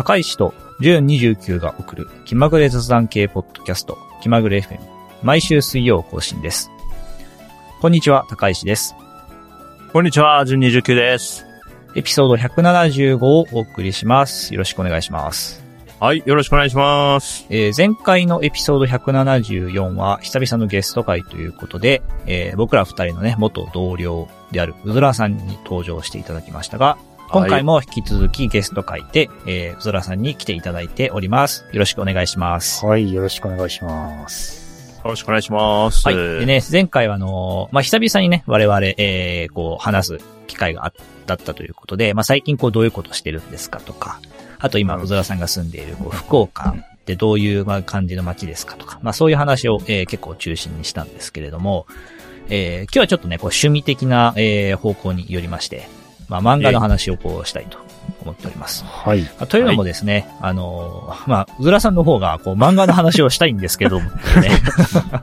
高石と1029が送る気まぐれ雑談系ポッドキャスト気まぐれ FM 毎週水曜更新です。こんにちは、高石です。こんにちは、順29です。エピソード175をお送りします。よろしくお願いします。はい、よろしくお願いします。えー前回のエピソード174は久々のゲスト会ということで、えー僕ら二人のね、元同僚であるうずらさんに登場していただきましたが、今回も引き続きゲスト会で、えーうずらさんに来ていただいております。よろしくお願いします。はい、よろしくお願いします。よろしくお願いします。はい。でね、前回はあのーまあ、久々にね、我々、えー、こう、話す機会があだったということで、まあ、最近こう、どういうことしてるんですかとか、あと今、うんうずらさんが住んでいる、こう、福岡ってどういうまあ感じの街ですかとか、まあ、そういう話を、えー結構中心にしたんですけれども、えー今日はちょっとね、こう、趣味的な、えー方向によりまして、まあ、漫画の話をこう、したいと思っております。はい。まあというのもですね、あのーまあ、 udzuraさんの方が、こう、漫画の話をしたいんですけども、ね、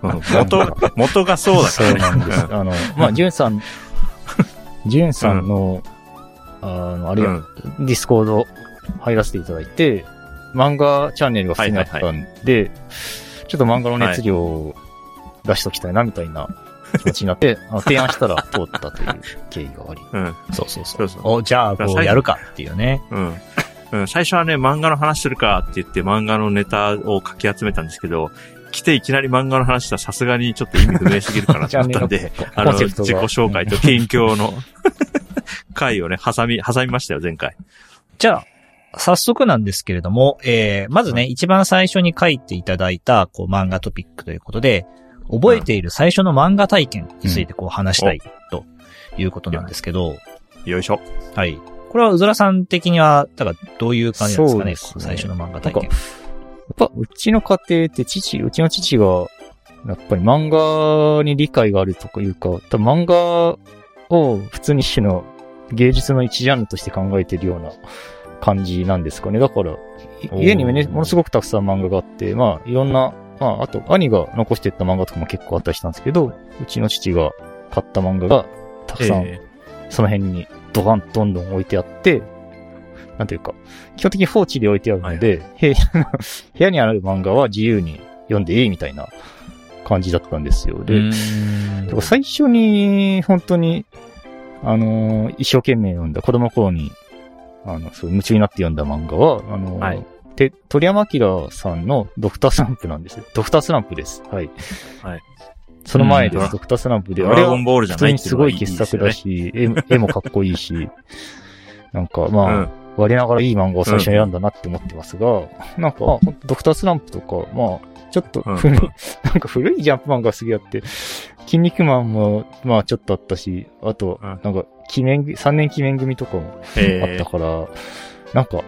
うん元、元がそうだかそうらね。なんです。あの、まあ、ジュンさん、ジュンさんの、あの、あれ、うんディスコード入らせていただいて、漫画チャンネルが普通にあったんで、ちょっと漫画の熱量を出しときたいな、みたいな気持ちになって、あの提案したら通ったという経緯があり。うん。そうそうそそううそうお、じゃあ、こう、やるかっていうね。うん。うん、最初はね、漫画の話するかって言って漫画のネタをかき集めたんですけど、来ていきなり漫画の話したらさすがにちょっと意味不明すぎるかなと思ったんで、あの、自己紹介と近況の回をね、挟み、挟みましたよ、前回。じゃあ、早速なんですけれども、えー、まずね、一番最初に書いていただいた、こう、漫画トピックということで、覚えている最初の漫画体験についてこう話したいということなんですけど、よいしょ。はい。これはうずらさん的には、だからどういう感じなんですかね、ね最初の漫画体験。やっぱ、うちの家庭って父、うちの父が、やっぱり漫画に理解があるとかいうか、多分漫画を普通に一種の芸術の一ジャンルとして考えてるような感じなんですかね。だから、家にもね、ものすごくたくさん漫画があって、まあ、いろんな、まあ、あと、兄が残していった漫画とかも結構あったりしたんですけど、うちの父が買った漫画がたくさんえその辺にドカンとどんどん置いてあって、なんていうか、基本的に放置で置いてあるので、部屋 部屋にある漫画は自由に読んでいいみたいな感じだったんですよ。で、最初に本当に、あのー一生懸命読んだ子供の頃に、あの、そう、夢中になって読んだ漫画は、あのーはいて、鳥山明さんのドクタースランプなんですよ。ドクタースランプです。はい。はい。その前です、うんドクタースランプで。ドラゴンボールじゃ普通にすごいないっていうのがいい傑作だし、絵絵もかっこいいし、なんかまあ、うん。我ながらいい漫画を最初に選んだなって思ってますが、なんか、あドクタースランプとか、まあ、ちょっとうん古い、なんか古いジャンプ漫画がすげえあって、筋肉マンも、まあちょっとあったし、あと、うんなんか、記念、3年記念組とかもあえったから、なんか、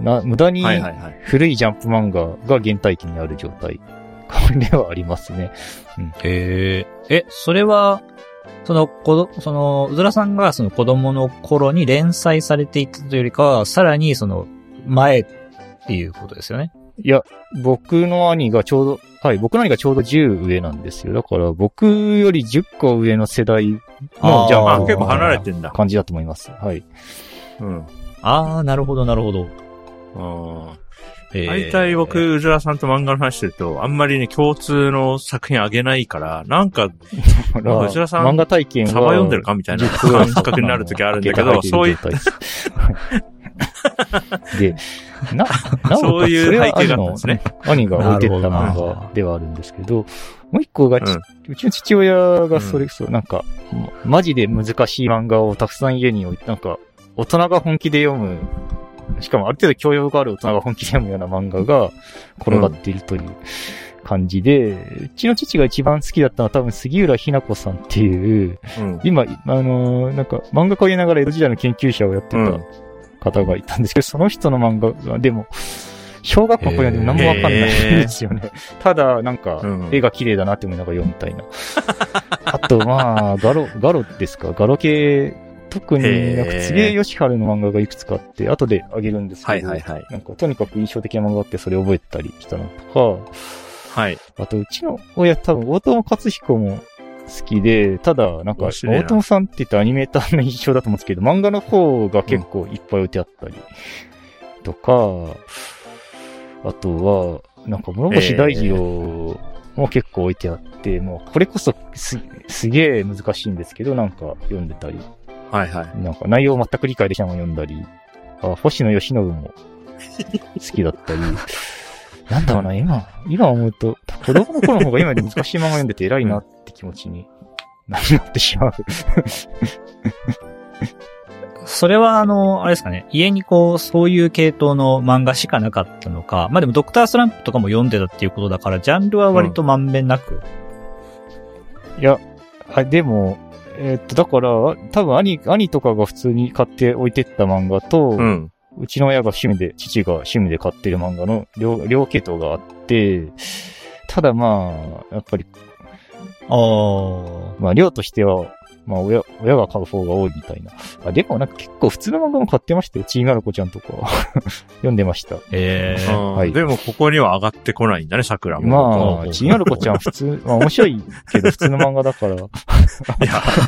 な、無駄ー、にはいはいはい。古いジャンプ漫画が原体験にある状態。これはありますね。へえ。え、それは、その、こど、その、うずらさんがその子供の頃に連載されていたというよりかは、さらにその、前っていうことですよね。いや、僕の兄がちょうど、はい、僕の兄がちょうど10上なんですよ。だから僕より10個上の世代のジャンプあ、結構離れてんだ。感じだと思います。はい。うん。ああ、なるほど、なるほど。あえー。大体僕、うずらさんと漫画の話してると、あんまりね、共通の作品あげないから、なんか、だからうずらさん漫画体験はサバ読んでるかみたいな10個感覚になる時あるんだけど、そういう、う。で、な、なおそういうそれは背景があったんですね。兄が置いてった漫画ではあるんですけど、もう一個がち、ううんちの父親がそれ、そう、なんか、マジで難しい漫画をたくさん家に置いて、なんか、大人が本気で読む、しかもある程度教養がある大人が本気で読むような漫画が転がっているという感じで、うちの父が一番好きだったのは多分杉浦ひな子さんっていう、うん。今、あのーなんか漫画家を言いながら江戸時代の研究者をやってうんた方がいたんですけど、その人の漫画が、でも、小学校の頃には何もわかんないんですよね。ただ、なんかうん、絵が綺麗だなって思いながら読むみたいな。あと、まあ、ガロ、ガロですか？ガロ系、特に、なんか、柘植義治の漫画がいくつかあって、後であげるんですけど、はいはいはい。なんか、とにかく印象的な漫画があって、それ覚えたりしたのとはい。か、あと、うちの親、多分、大友克彦も好きで、ただ、なんか、大友さんって言ったらアニメーターの印象だと思うんですけど、漫画の方が結構いっぱい置いてあったり、とか、あとは、なんか諸星大二郎も結構置いてあって、もうこれこそすすげえ難しいんですけど、なんか読んでたり、はいはい。なんか内容を全く理解できないまま読んだり、あ、星野義信も好きだったり、なんだろうな、今、今思うと、子供の頃の方が今より難しい漫画読んでて偉いなって気持ちになってしまう。それはあの、あれですかね、家にこう、そういう系統の漫画しかなかったのか、まあでもドクタースランプとかも読んでたっていうことだから、ジャンルは割とまんべんなく。いや、あ、でも、えーっと、だから、多分兄、兄とかが普通に買って置いてった漫画と、う。うんちの親が趣味で、父が趣味で買ってる漫画の両、両系統があって、ただまあ、やっぱり、ああ。まあ量としては、まあ親、親が買う方が多いみたいな。あ、でもなんか結構普通の漫画も買ってましたよ。チーガルコちゃんとか。読んでました。ええはいでも、ここには上がってこないんだね、桜も。まあ、チーガルコちゃん普通、まあ面白いけど普通の漫画だから。いや、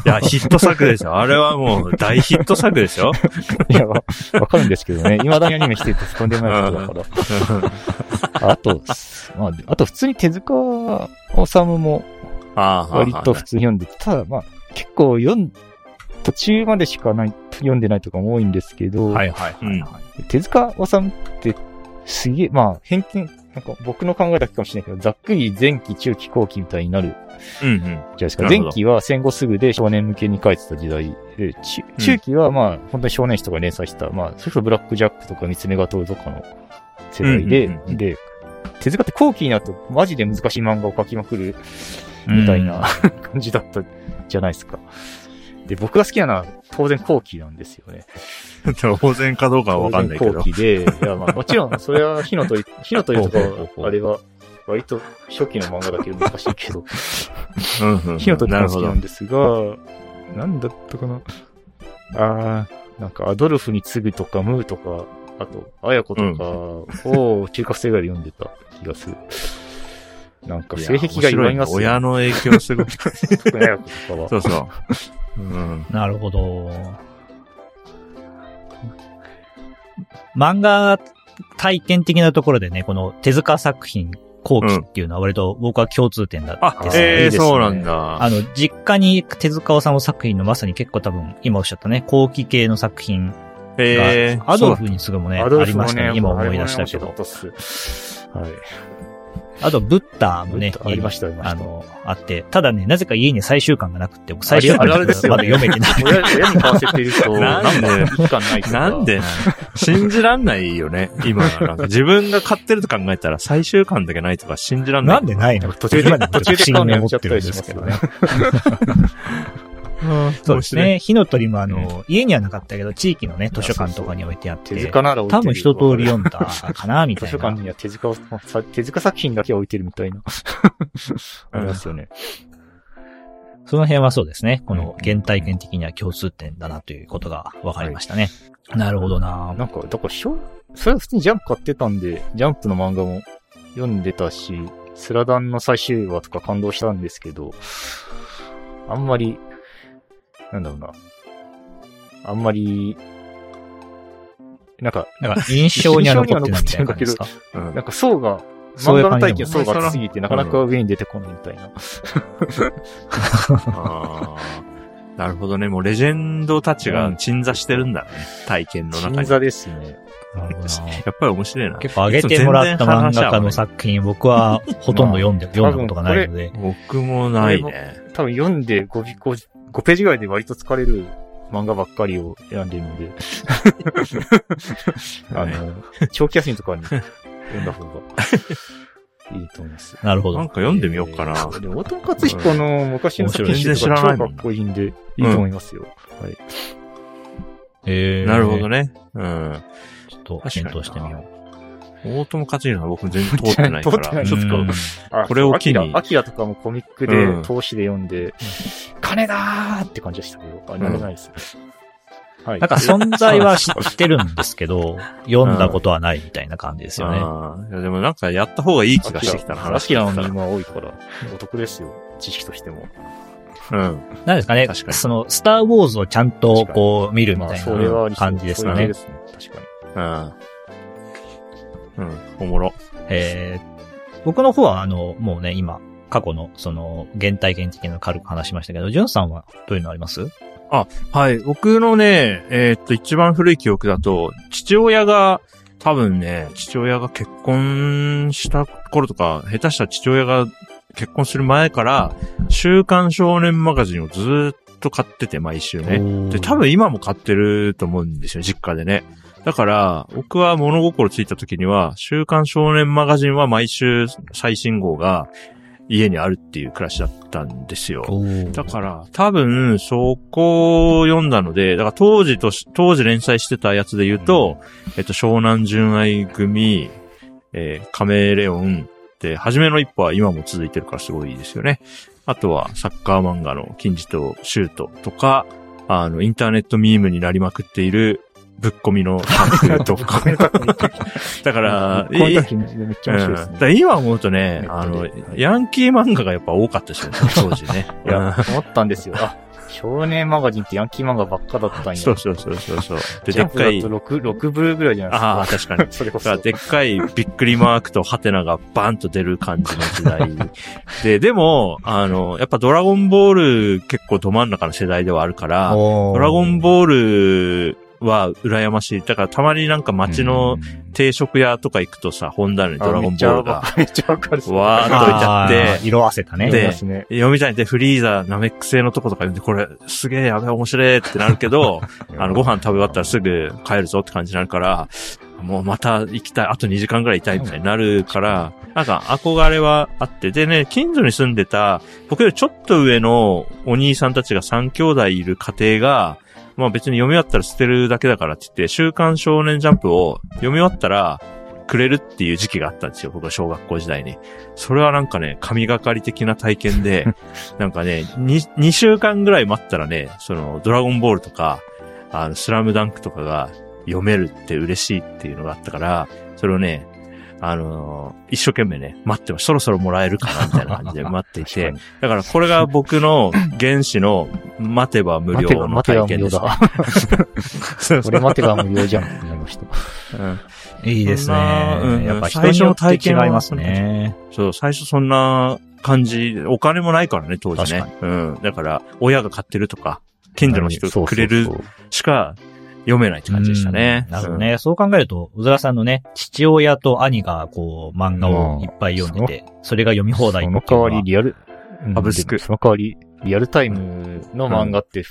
いや、ヒット作ですよ。あれはもう大ヒット作ですよ。いや、わわかるんですけどね。未だにアニメしてるととんでもないことだから。あと、まあ、あと普通に手塚治虫もああ割と普通に読んでて、ただまあ、結構読ん、途中までしかない、読んでないとかも多いんですけど、はいはいはいはい。手塚治虫ってすげえ、まあ、偏見、なんか僕の考えだけかもしれないけど、ざっくり前期、中期、後期みたいになるうんうん。じゃないですか。前期は戦後すぐで少年向けに書いてた時代で、中中期はまあ、本当に少年誌とか連載した、まあ、それこそブラックジャックとか三つ目が通るとかの世代で、うんうんうんうんで、手塚って後期になるとマジで難しい漫画を描きまくるみたいな 感じだったじゃないですか。で、僕が好きなのは当然後期なんですよね。当然かどうかはわかんないけど後期で、いやまあもちろんそれは火の鳥、火の鳥とかあれは割と初期の漫画だけど難しいけど、うんうんうん火の鳥が好きな。んですが、なんだったかな。あー、なんかアドルフに次ぐとか、ムーとか、あと、アヤコとかを中学生ぐらいで読んでた気がする。なんか性癖が弱いますよ、親の影響すごい。そうそう。うん。なるほど。漫画体験的なところでね、この手塚作品後期っていうのは割と僕は共通点だったあんで、すよええいいですねそうなんだ。あの、実家に手塚治虫作品のまさに結構多分、今おっしゃったね、後期系の作品が、ええアドルフに次ぐもね、ありましたね。今思い出したけどはい。あと、ブッダもねありましたあの、あって、ただね、なぜか家に最終巻がなくて、僕最終巻まだ読めてない。親親に買わせてると、な なんんでか一巻ないんで信じらんないよね。今、なんか自分が買ってると考えたら最終巻だけないとか信じらんない。なんでないの？途中で、途中で買うのやめちゃったりでしますすけどね。。そうですね。火の鳥もあの、家にはなかったけど、地域のね、図書館とかに置いてあって、手塚なら多分一通り読んだかな、みた図書いな。館には手塚を、さ手塚作品だけ置いてるみたいな。ありますよね。その辺はそうですね。この原体験的には共通点だなということが分かりましたね。なるほどななんか、だから、しょそれは普通にジャンプ買ってたんで、ジャンプの漫画も読んでたし、スラダンの最終話とか感動したんですけど、あんまり、なんだろうな。あんまり、なんか、なんか印象には残ってないみたいな感じですか？うんなんか層が、そういう漫画の体験層が厚すぎて、なかなか上に出てこないみたいな。なるほどね。もうレジェンドたちが鎮座してるんだね。体験の中に。鎮座ですね。やっぱり面白いな。結構上げてもらった漫画家の作品、僕はほとんど読んで、読んだことがないので。僕もないね。多分読んで 5, 5, 5ページぐらいで割と疲れる漫画ばっかりを選んでるので、あの、長期休みとかに読んだ方がいいと思います。なるほどなん。か読んでみようかな。えーで、大友克彦の昔の作品全然知らないもんっこいいんで、いいと思いますよ。はい。えーなるほど。ね。うん。ちょっと検討してみよ大友克洋は僕全然通ってないか 通ってならちょっとうこれを機にアキラとかもコミックでうん、投資で読んで、金だーって感じでしたけど、あれないです。はい。なんか存在は知ってるんですけど、読んだことはないみたいな感じですよね。いやでもなんかやった方がいい気がしてきたな、ア話キラの人間多いから、お得ですよ。知識としても。うん。なんですかね確かにその、スターウォーズをちゃんとこう見るみたいな感じですかねそう。ですね。確かに。うん。うん、おもろ。えー、僕の方は、あの、もうね、今、過去の、その、原体験的なの軽く話しましたけど、ジュンさんはどういうのあります？はい。僕のね、えーっと、一番古い記憶だと、父親が、多分ね、父親が結婚した頃とか、下手したら父親が結婚する前から、週刊少年マガジンをずーっと買ってて、毎週ね。で、多分今も買ってると思うんですよ、実家でね。だから、僕は物心ついた時には、週刊少年マガジンは毎週最新号が家にあるっていう暮らしだったんですよ。だから、多分、そこを読んだので、だから当時とし、当時連載してたやつで言うと、えっと、湘南純愛組、えーカメレオンで、初めの一歩は今も続いてるからすごいですよね。あとは、サッカー漫画の金字とシュートとか、あの、インターネットミームになりまくっている、ぶっ込みのタンクとか。だから、いういだ今思うとね、あのヤンキー漫画がやっぱ多かったですよね、当時ね。いや、思ったんですよ。あ、少年マガジンってヤンキー漫画ばっかだったんや。そうそうそうそうそう。で、でっかいだと、6、6部ぐらいじゃないですか。ああ、確かに。それこそ。でっかいびっくりマークとハテナがバンと出る感じの時代。で、でも、あの、やっぱドラゴンボール結構ど真ん中の世代ではあるから、ドドラゴンボールは羨ましい。だからたまになんか街の定食屋とか行くとさ、本棚にドラゴンボールがめっちゃわかるっすね。わーっと置いてあって色あせたね。で。読みたいんで、フリーザ、ナメック星のとことか読んで、これ、すげえやべえ、面白いってなるけど、あの、ご飯食べ終わったらすぐ帰るぞって感じになるから、もうまた行きたい、あと2時間ぐらいいたいみたいになるから、なんか憧れはあって、でね、近所に住んでた、僕よりちょっと上のお兄さんたちが3兄弟いる家庭が、まあ別に読み終わったら捨てるだけだからって言って、週刊少年ジャンプを読み終わったらくれるっていう時期があったんですよ、僕は小学校時代に。それはなんかね、神がかり的な体験で、なんかね、2, 2週間ぐらい待ったらね、その、ドラゴンボールとか、あの、スラムダンクとかが読めるって嬉しいっていうのがあったから、それをね、あのー一生懸命ね、待ってました。そろそろもらえるかなみたいな感じで 待っていて、だからこれが僕の原始の待てば無待てば、料の待てば体験です、無料だ。そうそう俺待てば無料じゃんって思いました。うんいいですそんなうんね。やっぱ人によって違いますね。そう、最初そんな感じ、お金もないからね、当時ね確。うん。だから、親が買ってるとか、近所の人くれるしか読めないって感じでしたね。うんなるほどね。そう考えると、うずらさんのね、父親と兄がこう、漫画をいっぱい読んでて、それが読み放題そっていうの代わりリアル、うんサブスクその代わり、リアルタイムの漫画って、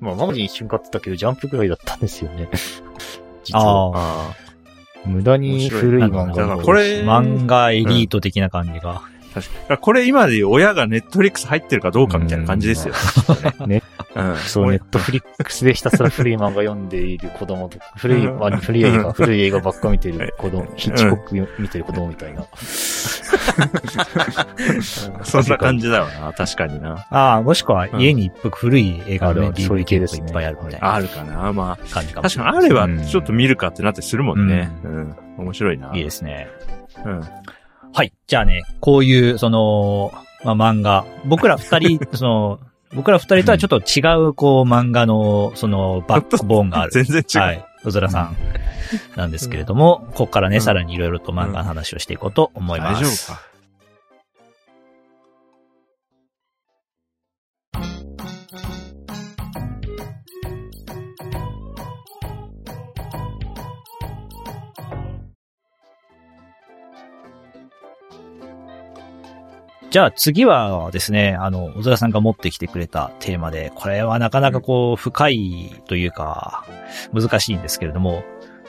まあ、マガジン一瞬買ってたけど、ジャンプぐらいだったんですよね。実は。ああ無駄に古い漫画これあ、漫画エリート的な感じが。あ、確かに。これ今で言う親がネットフリックス入ってるかどうかみたいな感じですよ。ね、うん。そう、ネットフリックスでひたすら古い漫画読んでいる子供と、古い、まあ、古い映画、古い映画ばっか見てる子供、ヒッチコック見てる子供みたいな。そんな感じだよな、確かにな。ああ、もしくは家に一服古い映画のね、あるそういう DVD 系ですねいっぱいあるみたいなあるかな、まあ。感じかもし確。かにあればちょっと見るかってなってするもんね。うん。面白いな。いいですね。うん。はい。じゃあね、こういう、その、まあ、漫画。僕ら二人、その、僕ら二人とはちょっと違う、こう、漫画の、その、バックボーンがある。全然違う。はい。うずらさん。なんですけれども、ここからね、うんさらにいろいろと漫画の話をしていこうと思います。大丈夫か。じゃあ次はですね、あの、小沢さんが持ってきてくれたテーマで、これはなかなかこう、深いというか、難しいんですけれども、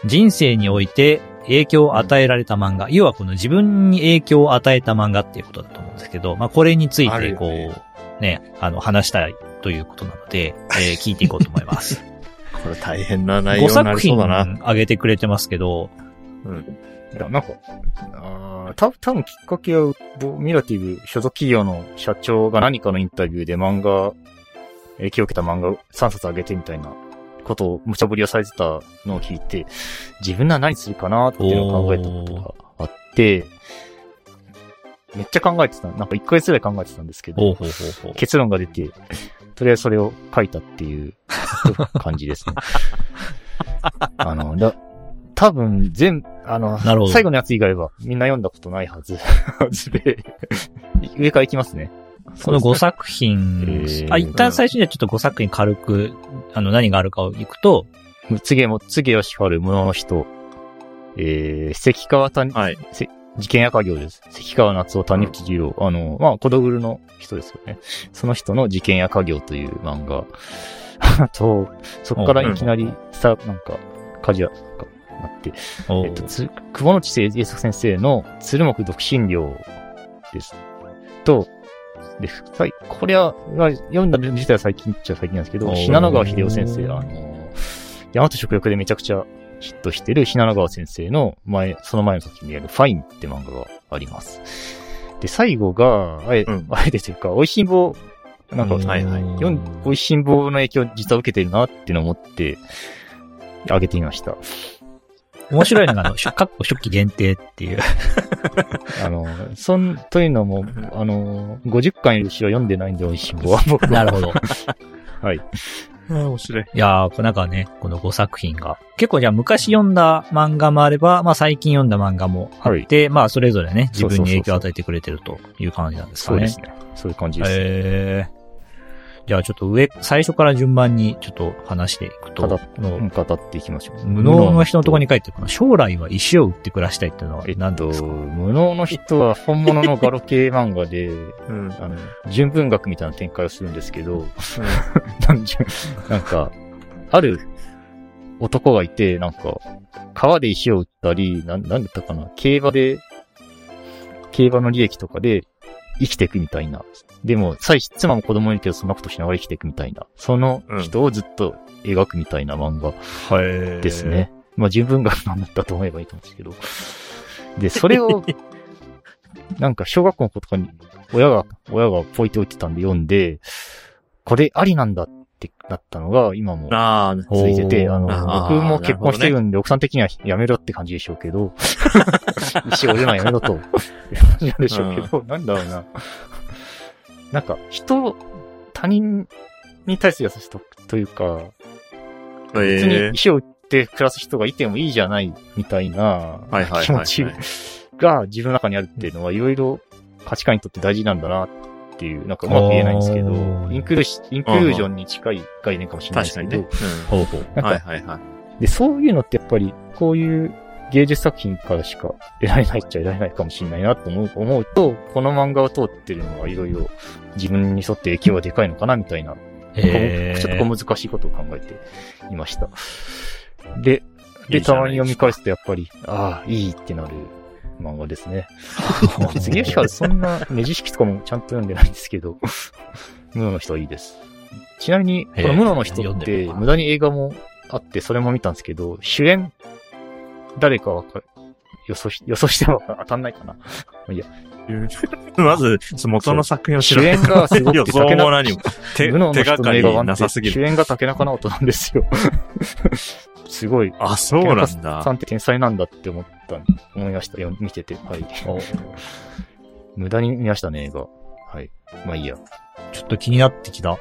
人生において影響を与えられた漫画、要はこの自分に影響を与えた漫画っていうことだと思うんですけど、まあこれについてこよねう、ね、あの、話したいということなので、えー 聞いていこうと思います。これ大変な内5容にな作品りそうだな。挙げてくれてますけど、いや、なんか、あーた多分きっかけは、ボミラティブ所属企業の社長が何かのインタビューで漫画、影響を受けた漫画を3冊あげてみたいなことを無茶ぶりをされてたのを聞いて、自分なら何するかなっていうのを考えたことがあって、めっちゃ考えてた。なんか1ヶ月ぐらい考えてたんですけど、ほうほうほう。結論が出て、とりあえずそれを書いたっていう感じですね。あの、だ、多分全、あの、なるほど最後のやつ以外はみんな読んだことないはず。で、上からいきますね。この5作品、えーあ、一旦最初にはちょっと5作品軽く、あの、何があるかをいくと、つげも、つげよしはる、無能の人。えー、関川谷、はい。事件赤行です。関川夏夫、谷口二郎。あの、まあ、コドグルの人ですよね。その人の事件赤行という漫画。あと、そこからいきなり、さ、なんか、カジュアルがなって、おえっと、つ、久保の知世栄作先生の鶴木独身寮です。と、で、これは、まあ読んだ自体は最近っちゃ最近なんですけど、品川秀夫先生、あの、大和食欲でめちゃくちゃヒットしてる品川先生の前、その前の時にやるファインって漫画があります。で、最後が、あえ、うんあえてというか、美味しんぼ、なんか、うんはいはい美味しんぼの影響を実は受けてるなっていうのを思って、あげてみました。面白いのが、あの、しょかっこ初期限定っていう。あの、そん、というのも、あの、50巻より後ろ読んでないんで、美味しんぼは 僕は。なるほど。はい。あ面白い。いやー、なんかね、この5作品が。結構じゃあ昔読んだ漫画もあれば、まあ最近読んだ漫画もあって、まあそれぞれね、自分に影響を与えてくれてるという感じなんですかね。そうですね。そういう感じです。えー。じゃあちょっと上、最初から順番にちょっと話していくと、語語っていきましょう。無能の人のところに書いてる将来は石を売って暮らしたいっていうのはえっと、何ですか、無能の人は本物のガロ系漫画で、うん。あの、純文学みたいな展開をするんですけど、なんなんか、ある男がいて、なんか、川で石を売ったり、なん、なんだったかな、競馬で、競馬の利益とかで生きていくみたいな。でも、妻妻も子供いるけど、そんなことしながら生きていくみたいな。その人をずっと描くみたいな漫画はいです。ね。まあ、純文学なんだったと思えばいいと思うんですけど。で、それを、なんか小学校の子とかに、親が、親がポイって置いてたんで読んで、これありなんだってなったのが、今も続いてて、あの、僕も結婚してるんで、奥さん的にはやめろって感じでしょうけど、石を売るのはやめろと、感じなん。でしょうけど、なんだろうな。なんか、人、他人に対する優しさというか、別にええ石を売って暮らす人がいてもいいじゃないみたいな気持ちが自分の中にあるっていうのはいろいろ価値観にとって大事なんだな。っていう、なんかうまく言えないんですけどインクルーシインクルージョンに近い概念かもしれないですけど、確かにね。ほうほう。うん。はいはいはい。で、そういうのってやっぱり、こういう芸術作品からしか得られないっちゃ得られないかもしれないなと思う思うと、この漫画を通ってるのはいろいろ自分に沿って影響がでかいのかなみたいなえー、ちょっと小難しいことを考えていました。で、で、たまに読み返すとやっぱり、ああ、いいってなる漫画ですね。杉吉和そんなネジ式とかもちゃんと読んでないんですけど、ムノの人はいいです。ちなみに、このムノの人って無駄に映画もあって、それも見たんですけど、主演、誰かわかる予想し、予想しても当たんないかな。まず、元の作品を知主らない演がすごく予想も何も。手、手がかりなさすぎる。主演が竹中直人なんですよ。すごい。あ、そうなんさだ。んって天才なんだって思った、思いましたよ。見てて。はい。お 無駄に見ましたね、映画。はい。まあいいや。ちょっと気になってきた。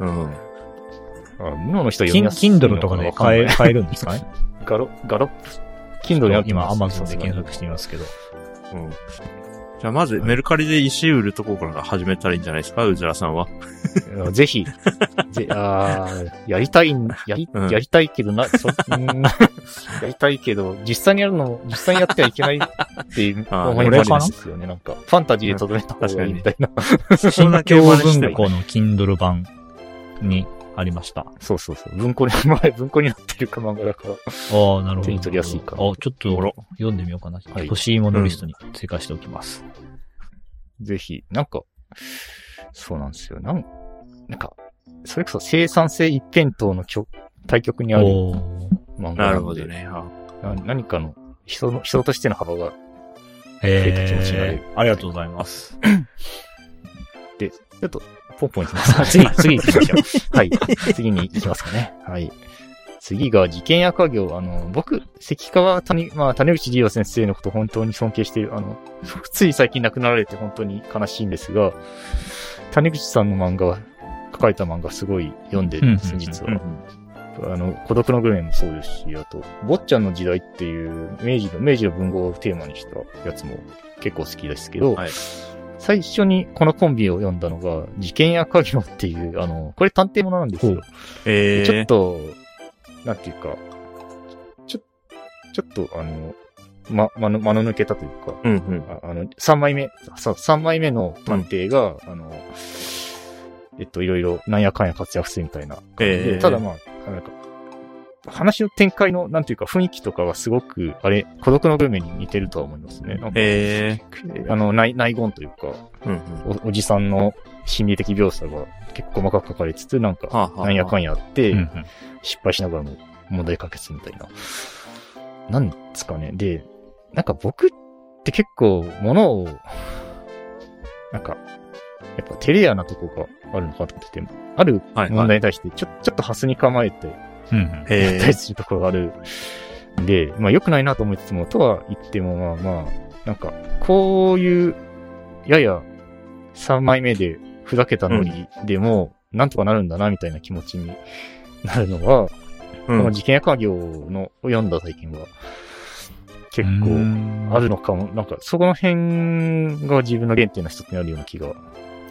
うん。あ、無能の人は読キン、みやすいキンドルとかで買え、買えるんですかね？ガロ、ガロップ、キンドルにあって今、アマますゾンで検索してみますけど。うん。じゃあまず、メルカリで石売るとこから始めたらいいんじゃないですか、うずらさんは。あぜひ、ぜ、あーやりたいん、やり、うん。やりたいけどな、そ、ん。やりたいけど、実際にやるのも、実際にやってはいけないって思い俺かなですよね。なんか、ファンタジーで留めた方がいいみたいな。新だけ京真似して文庫の Kindle 版にありました。そうそうそう。文庫に、前 文庫になってるか漫画だから。ああ、なるほど。手に取りやすいからあ、ちょっと読んでみようかな。はい欲しいものリストに追加しておきます。ぜひ、なんか、そうなんですよ。なん、なんか、それこそ生産性一辺倒の極対極にある漫画ななるほどね。何かの人の、人としての幅が、え気持ちになれるー、ありがとうございます。ちょっと、ポンポンいきますか。次、次行きましょう。はい。次に行きますかね。はい。次が、事件赤行。あの、僕、関川谷、まあ、谷口理央先生のこと本当に尊敬している。あの、つい最近亡くなられて本当に悲しいんですが、谷口さんの漫画は、書かれた漫画すごい読んでるんです、うん実は。うんあの、孤独のグルメもそうですし、あと、坊ちゃんの時代っていう、明治の、明治の文豪をテーマにしたやつも結構好きですけど、はい最初にこのコンビを読んだのが、事件や家業っていう、あの、これ探偵ものなんですよ。えー、ちょっと、なんていうか、ちょ、ちょっと、あの、ま、まの、間の抜けたというか、うんうん。ああの、三枚目、そう、三枚目の探偵が、あの、えっと、いろいろ、なんやかんや活躍するみたいな感じで、ええただまあ、なんか、話の展開の、なんていうか、雰囲気とかがすごく、あれ、孤独のグルメに似てるとは思いますね。えあの、内、内言というか、ー、うんうん。おおじさんの心理的描写が結構細かく書かれつつ、なんか、はあはあはあなんやかんやあって、うんうん失敗しながらも問題解決みたいな。なんですかね。で、なんか僕って結構物を、なんか、やっぱ照れ屋なとこがあるのかと思ってて、あるはい、問題に対してちょ、ちょっとハスに構えてうんうん。やったえりするところがある。んで、まあ良くないなと思いつつも、とは言ってもまあまあ、なんか、こういう、やや3枚目でふざけたノリでも、なんとかなるんだな、みたいな気持ちになるのは、うこのん。事件や家業のを読んだ体験は、結構あるのかも、なんかそこの辺が自分の原点の一つになるような気が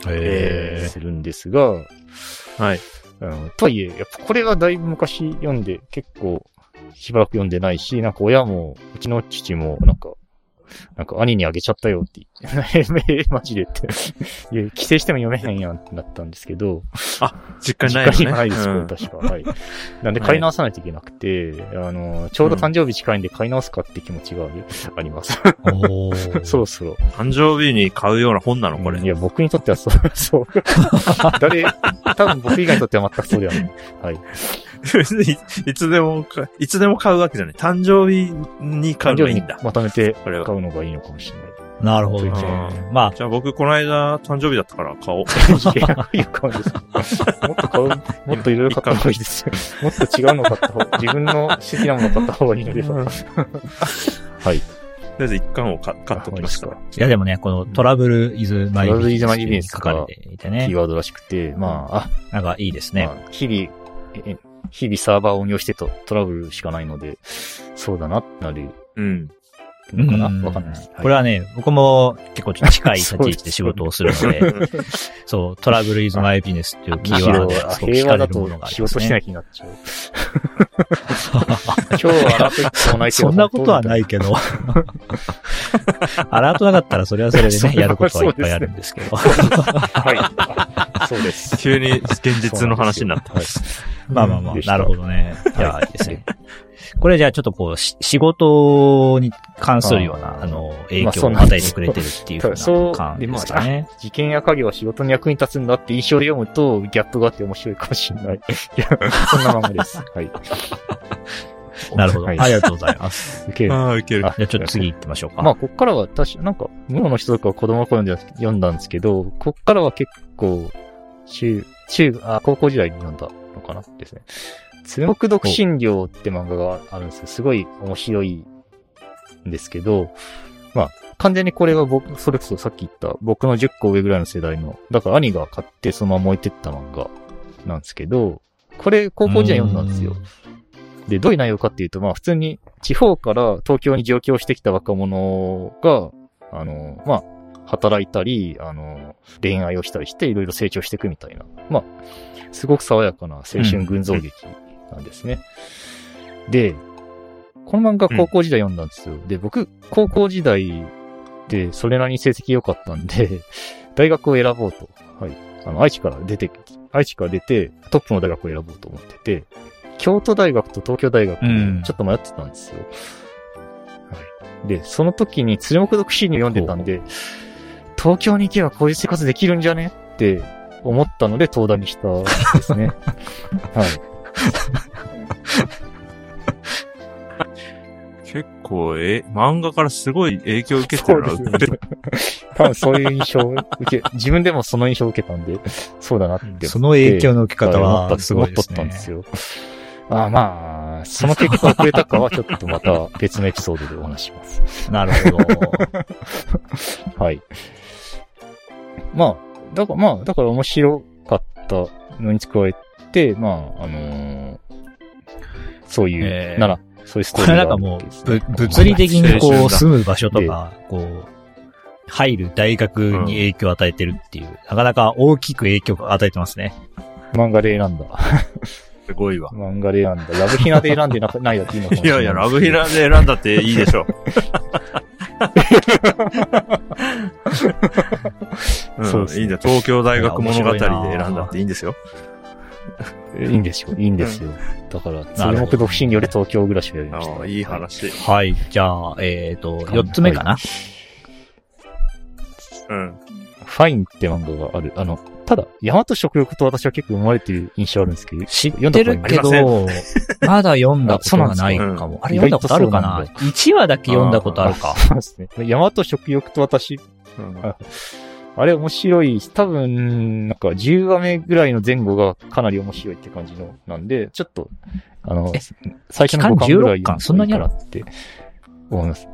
へするんですが、はい。うん。とはいえ、やっぱこれはだいぶ昔読んで、結構しばらく読んでないし、なんか親も、うちの父も、なんか、なんか兄にあげちゃったよって言って、え マジでって。いや、帰省しても読めへんやんってなったんですけど、実家にないのね。実家にはないです、うん確か。はい。なんで買い直さないといけなくて、あの、ちょうど誕生日近いんで買い直すかって気持ちがあります。おー そろそろ。誕生日に買うような本なのこれ。いや、僕にとってはそう、そう。誰、多分僕以外にとっては全くそうではない。はい。別 にいつでもか、いつでも買うわけじゃない。誕生日に買う誕生日にのがいいんだ。まとめてこれは買うのがいいのかもしれない。なるほどねう。まあ、じゃあ僕、この間、誕生日だったから買おう。いや、いい買うんですか もっと買う、もっといろいろ買った方がいいですよ。もっと違うの買った方が、自分の好きなもの買った方がいいのでは。はい。とりあえず一巻を買買っときました。いやでもね、このトラブルイズマイトラブルイズマイビジネスビジネス書かれていてキーね。ワードらしくて、まあ、あ、なんかいいですね。まあ日々、え日々サーバーを運用してとトラブルしかないので、そうだなってなるうん。のかな？うんわかんないです。これはね、僕も結構近い立ち位置で 仕事をするので、そう、トラブルイズマイビジネスっていうキーワードがすごく惹平和だとかれるものがあり仕ますね。事してない気になっちゃう。今日は。そんなことはないけど。アラートなかったらそれはそれでね、やることはいっぱいあるんですけど。はい。そうです。急に現実の話になった。はい。まあまあまあなるほどね。いや、はいいいですね。これじゃあちょっとこう、し仕事に関するような、あの、影まあ響を与えてくれてるっていうふうそうな感じですでまあかね。事件や影は仕事に役に立つんだって印象で読むと、ギャップがあって面白いかもしれない。いや、そんなままです。はい。なるほど。あはいりがとうございます。受ける。ああ、ウケる。あじゃあちょっと次行ってみましょうか。まあ、こっからは確か、なんか、室の人とかは子供の頃に読んだんですけど、こっからは結構、中、中、あ、高校時代に読んだのかな？ですね。鶴木独身寮って漫画があるんですよ。すごい面白いんですけど、まあ、完全にこれは僕、それこそさっき言った僕の10個上ぐらいの世代の、だから兄が買ってそのまま置いてった漫画なんですけど、これ高校時代読んだんですよ。で、どういう内容かっていうと、まあ普通に地方から東京に上京してきた若者が、あの、まあ、働いたり、あの、恋愛をしたりしていろいろ成長していくみたいな。まあ、すごく爽やかな青春群像劇なんですね。で、この漫画高校時代読んだんですよ。で、僕、高校時代でそれなりに成績良かったんで、大学を選ぼうと。はい。あの、愛知から出て、愛知から出て、トップの大学を選ぼうと思ってて、京都大学と東京大学ちょっと迷ってたんですよ。はい。で、その時に鶴木独身に読んでたんで、東京に行けばこういう生活できるんじゃねって思ったので東大にしたんですね。はい。結構、え、漫画からすごい影響を受けてるな。そうですね多分そういう印象を受け、自分でもその印象を受けたんで、そうだなって。その影響の受け方は思ったすごいです思っとったんですね。よ。ああまあ、その結果遅れたかはちょっとまた別のエピソードでお話します。なるほど。はい。まあ、だから、まあ、だから面白かったのに加えて、まあ、あのーそういう、えーなら、そういうストこーリーがあるれなんかもう、物理的にこう、住む場所とか、こう、入る大学に影響を与えてるっていう、なかなか大きく影響を与えてますね。漫画で選んだ。すごいわ。漫画で選んだ。ラブヒナで選んでなないやっていいのかもしれない。いやいや、ラブヒナで選んだっていいでしょ う。そうですねいいんだよ。東京大学物語で選んだっていいんですよ。いいんですよ、いいんですよ。だから、鶴木独身寮で東京暮らしをやりました。ああ、いい話。はい。じゃあ、えっ、と、四つ目かな、うん。ファインって漫画がある。あの、ただ、大和食欲と私は結構生まれてる印象あるんですけど、知ってるけ読んだど、まだ読んだことがないかも。あれ読んだことあるかな？意 ?1 話だけ読んだことあるか。そうですね。大和食欲と私、うんああれ面白い。多分、なんか10話目ぐらいの前後がかなり面白いって感じの、なんで、ちょっと、あのえ、最初の5巻？ぐらい期間16巻そんなにって思います。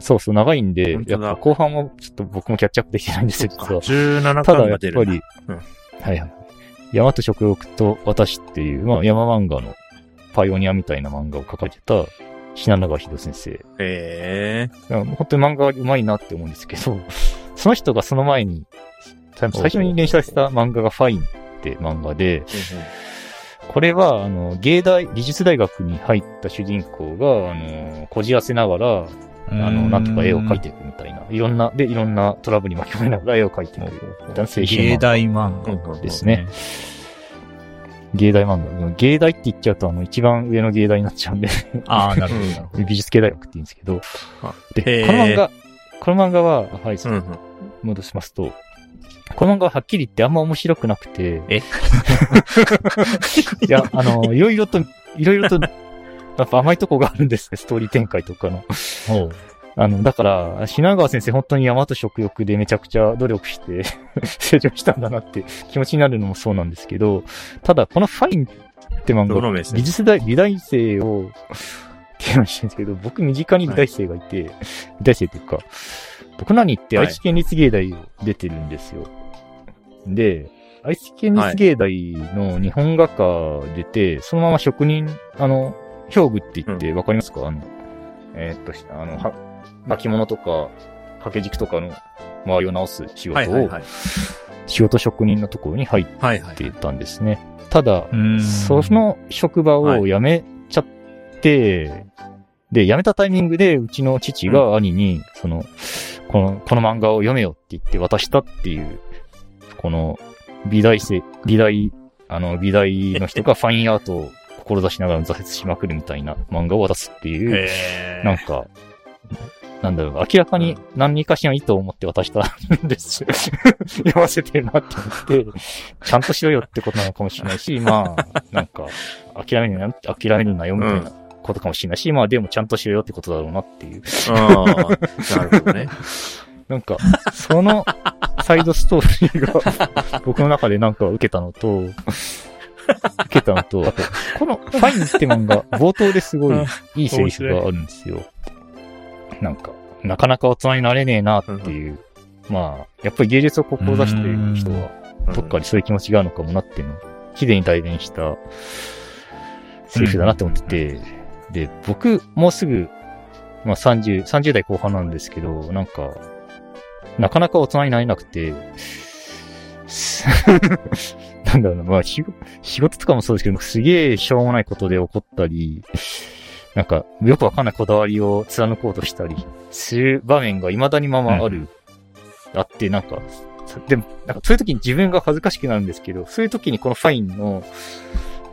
そうそう、長いんでやっぱ後半もちょっと僕もキャッチアップできてないんですよ、実は。17ただ巻やっぱ。り、うんはいはい。大和食欲と私っていう、まあ山漫画のパイオニアみたいな漫画を描かれてた、品永秀先生。へえ。いや本当に漫画うまいなって思うんですけど、その人がその前に、最初に連載した漫画がファインって漫画で、これは、あの、芸大、美術大学に入った主人公が、あの、こじらせながら、あの、なんとか絵を描いていくみたいな、いろんな、で、いろんなトラブルに巻き込まれながら絵を描いていくみたいな青春漫画芸大漫画ですね。芸大漫画。芸大って言っちゃうと、あの、一番上の芸大になっちゃうんで、ああ、なるほど。美 術系大学って言うんですけど。あ、で、この漫画、この漫画は、はい、うんうん。戻しますと、この漫画ははっきり言ってあんま面白くなくて、え？いや、あの、いろいろと、いろいろと、やっぱ甘いとこがあるんですね、ストーリー展開とかの。あの、だから、品川先生本当に大和食欲でめちゃくちゃ努力して 成長したんだなって気持ちになるのもそうなんですけど、ただこのファインって漫画、どの目線美術大、美大生を、っていうのにしてるんですけど、僕身近に美大生がいて、美大生っていうか、僕らに行ってはい愛知県立芸大を出てるんですよ。で、愛知県立芸大の日本画科出て、そのまま職人、あの、表具って言ってわかりますか、あの、えーっと、あの、は巻物とか、掛け軸とかの周りを直す仕事をはいはいはい。仕事職人のところに入っはいはい。てたんですね。ただ、うーんその職場を辞めちゃって、で、辞めたタイミングで、うちの父が兄に、その、この、この漫画を読めよって言って渡したっていう、この、美大生、美大、あの、美大の人が ファインアートを志しながら挫折しまくるみたいな漫画を渡すっていう、へなんか、なんだろう、明らかに何かしら意図を持って渡したんです。読ませてるなって思って、ちゃんとしろよってことなのかもしれないし、まあ、なんか、諦めるな、諦めるなよみたいなことかもしれないし、まあでもちゃんとしろよってことだろうなっていう。ああ、なるほどね。なんか、そのサイドストーリーが 僕の中でなんか受けたのと、受けたのと、あと、このファインって漫画、冒頭ですごいいいセリフがあるんですよ。なんか、なかなか大人になれねえなっていう。まあ、やっぱり芸術を志している人は、どっかにそういう気持ちがあるのかもなっていうのを、綺麗に代弁したセリフだなって思ってて、で、僕、もうすぐ、まあ30、30代後半なんですけど、なんか、なかなか大人になれなくて、す なんだろうな、まあ仕事、仕事とかもそうですけど、すげえしょうもないことで怒ったり、なんか、よくわかんないこだわりを貫こうとしたりする場面が未だにままある、あって、なんか、でも、なんかそういう時に自分が恥ずかしくなるんですけど、そういう時にこのファインの、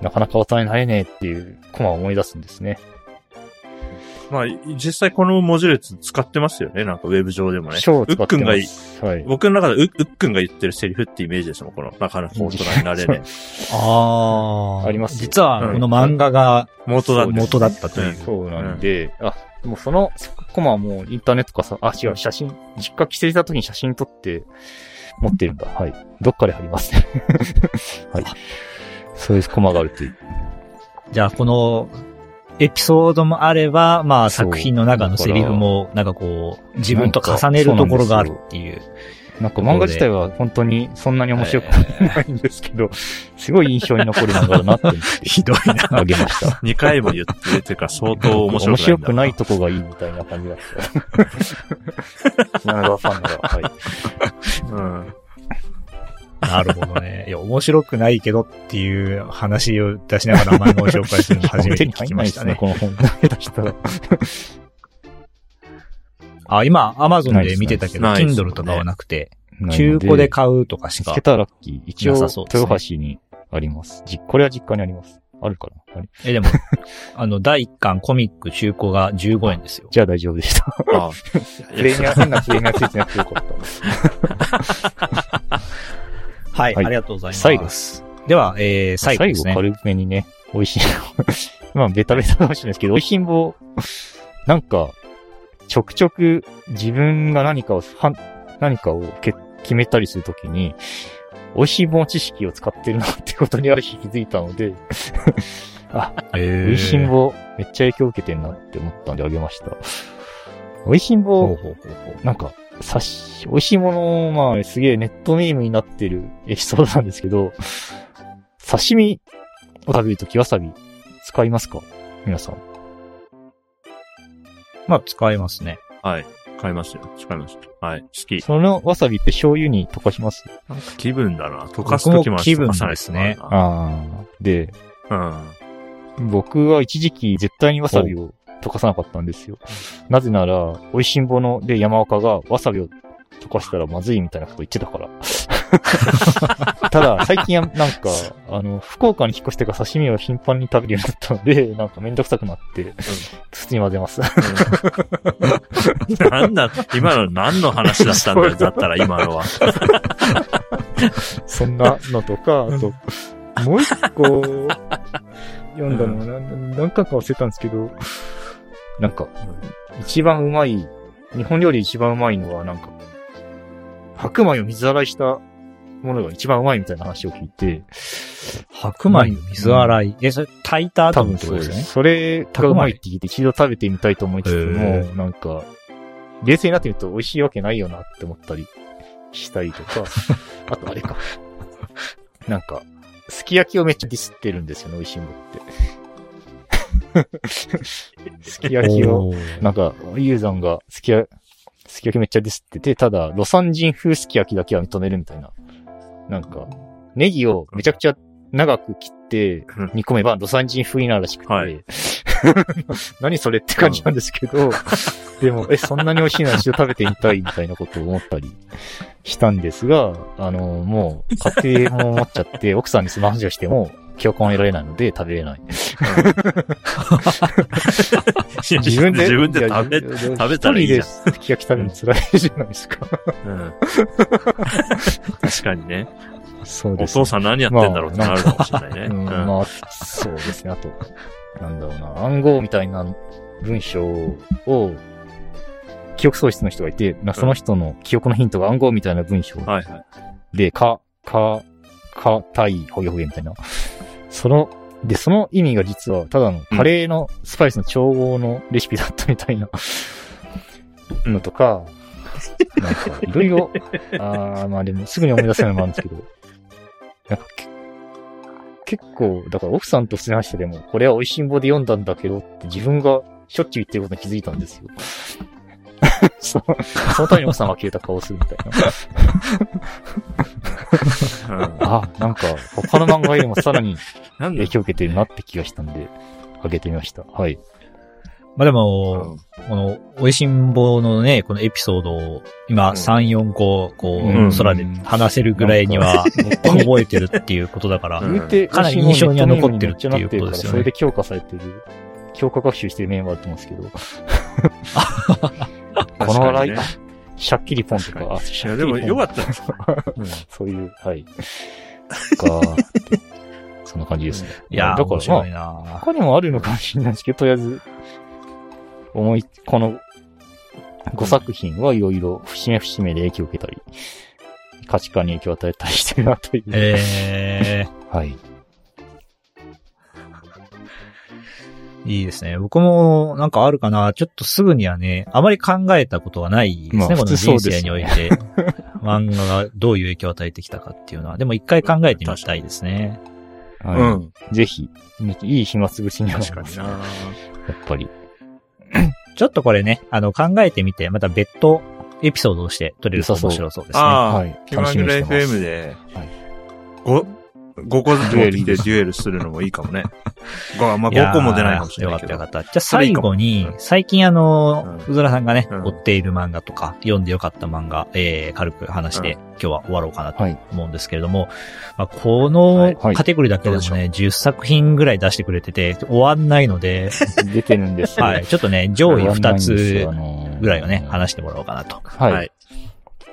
なかなか大人になれねえっていうコマを思い出すんですね。まあ、実際この文字列使ってますよね。なんかウェブ上でもね。章を使ってうっくんが。はい。僕の中でう、うっくんが言ってるセリフってイメージですもん。この、なかなか大人になれね ああ。ありますよ実は、この漫画がえ。元だって。元だったという。そうなんで、あ、もうそのコマはもうインターネットかさ、あ、違う、写真、実家帰省した時に写真撮って持ってるんだ。はい。どっかで貼りますね。はい。そういうコマがあるという。じゃあ、この、エピソードもあれば、まあ作品の中のセリフも、なんかこう、自分と重ねるところがあるっていう。なんか漫画自体は本当にそんなに面白くないんですけど、すごい印象に残る漫画だなってひどいな。あげました。2回も言って、てか相当面白くない。面白くないとこがいいみたいな感じだった。品川ファンなら、はい。うん。なるほどね。いや、面白くないけどっていう話を出しながら漫画を紹介するの初めて聞きましたね。この本。下手したら。あ、今、アマゾンで見てたけど、Kindle とかはなくて、中古で買うとかしか見つけ。たらラッキー。一応、豊橋にあります。じこれは実家にあります。あるかなあれえ、でも、あの、第1巻コミック中古が15円ですよ。じゃあ大丈夫でした。あプレミア、変なプレミアついてなくてよかった。はい、はいありがとうございます。最後です。では、えー、最後ですね。軽めにね、美味しい。まあ、ベタベタかもしれないですけど、美味しんぼ、なんか、ちょくちょく自分が何かを、は何かをけ決めたりするときに、美味しい棒知識を使ってるなってことにある日気づいたので、あ、えー美味しんぼめっちゃ影響を受けてんなって思ったんであげました。美味しんぼほう、ほうほうほう。なんか、さし、美味しいもの、まあ、すげえネットミームになってるエピソードなんですけど、刺身を食べるときわさび使いますか？皆さん。まあ、使いますね。はい。買いましたよ。使いました。はい。好き。そのわさびって醤油に溶かします？なんか気分だな。溶かすときも気分ですねあるああ。で、な。僕は一時期絶対にわさびを溶かさなかったんですよ。なぜなら、美味しんぼので山岡がわさびを溶かしたらまずいみたいなこと言ってたから。ただ、最近はなんか、あの、福岡に引っ越してから刺身を頻繁に食べるようになったので、なんかめんどくさくなって、普通に混ぜます。うん。なんだ、今の何の話だったんだよ。だったら今のは。そんなのとか、あと、もう一個、読んだのは何何回か忘れたんですけど、なんか、一番うまい、日本料理一番うまいのは、なんか、白米を水洗いしたものが一番うまいみたいな話を聞いて、白米の水洗い？え、それ、炊いた後多の分そうですす。ってことでね？それがうまいって聞いて一度食べてみたいと思いつつへも、ーなんか、冷静になってみると美味しいわけないよなって思ったりしたりとか、あとあれか。なんか、すき焼きをめっちゃディスってるんですよね、美味しいもんって。すき焼きを、なんか、ユーザンがすき焼き、すき焼きめっちゃディスってて、ただ、ロサン人風すき焼きだけは認めるみたいな。なんか、ネギをめちゃくちゃ長く切ってうん煮込めばロサン人風になるらしくて、はい。何それって感じなんですけど、でも、え、そんなに美味しいなら一度食べてみたいみたいなことを思ったりしたんですが、あの、もう、家庭も持っちゃって、奥さんにその話をしても、共感を得られないので食べれない。自分で、自分で食べ、食べたらいいじゃん一人ですき焼き食べるの辛いじゃないですか。うん。確かにね。おそうです、ね。父さん何やってんだろうってなるかもしれないね。うん、うんまあ、そうですね。あと、なんだろうな、暗号みたいな文章を、記憶喪失の人がいて、なその人の記憶のヒントが暗号みたいな文章はいはい。で、か、か、か、たい、ほげほげみたいな。その、で、その意味が実は、ただのカレーのスパイスの調合のレシピだったみたいな、のとか、なんか、いろいろ、あー、まあでもすぐに思い出せないのもあるんですけど、なんかけ、結構、だから奥さんと普通に話してでも、これは美味しんぼで読んだんだけどって自分がしょっちゅう言ってることに気づいたんですよ。そそのために奥さんは消えた顔をするみたいな。あ、なんか、他の漫画よりもさらに影響を受けてるなって気がしたんで、あげてみました。はい。まあでう。も、んこの、美味しんぼのね、このエピソードを、今、3、4個、こう。ん、空で話せるぐらいには、覚えてるっていう。ことだから、かなり印象には残ってるっていう。ことですよねそれで強化されてる、強化学習してる面はあると思う。んですけど、この笑い、確かにねシャッキリポンとか、あ、いや、でも よかっったです。うんそういう、はい。かそんな感じですね。いやー、だから、まあ他にもあるのかもしれないですけど、とりあえず、思い、この5作品はいろいろ節目節目で影響を受けたり、価値観に影響を与えたりしてるなという。えはい。いいですね。僕も、なんかあるかな。ちょっとすぐにはね、あまり考えたことはないですね、まあこの人生において。漫画がどういう影響を与えてきたかっていうのは、でも一回考えてみたいですね。はいうん。ぜひ、いい暇つぶしになります。確かになやっぱり。ちょっとこれね、あの、考えてみて、また別途エピソードとして撮れると面白そうですね。ああ、はい気まぐれ FM ではい、5、5個ずつ持ってきてデュエルするのもいいかもね。ごまあ5個も出ないかもしれないけど。よかったよかった。じゃあ最後に、最近あの、ううずらさんがね、うん追っている漫画とか、読んでよかった漫画、えー、軽く話して、今日は終わろうかなとはい。思うんですけれども、まあ、こはのいカテゴリーだけでもね、10作品ぐらい出してくれてて、終わんないので、出てるんですよはい、ちょっとね、上位2終わんないんですつぐらいをね、話してもらおうかなと。はい。はい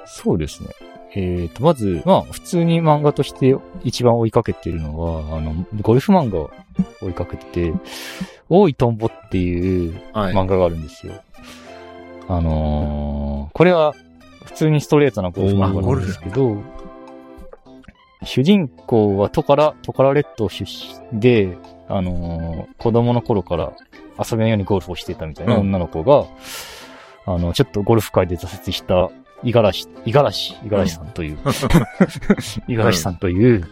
そうですね。えっ、と、まず、まあ、普通に漫画として一番追いかけてるのは、あの、ゴルフ漫画を追いかけてて、大いトンボっていうはい。漫画があるんですよ。あのーこれは普通にストレートなゴルフ漫画なんですけど、主人公はトカラ、トカラ列島出身で、あのー子供の頃から遊べないようにゴルフをしてたみたいなうん女の子が、あの、ちょっとゴルフ界で挫折した、五十嵐、五十嵐、五十嵐さんという、五十嵐さんという、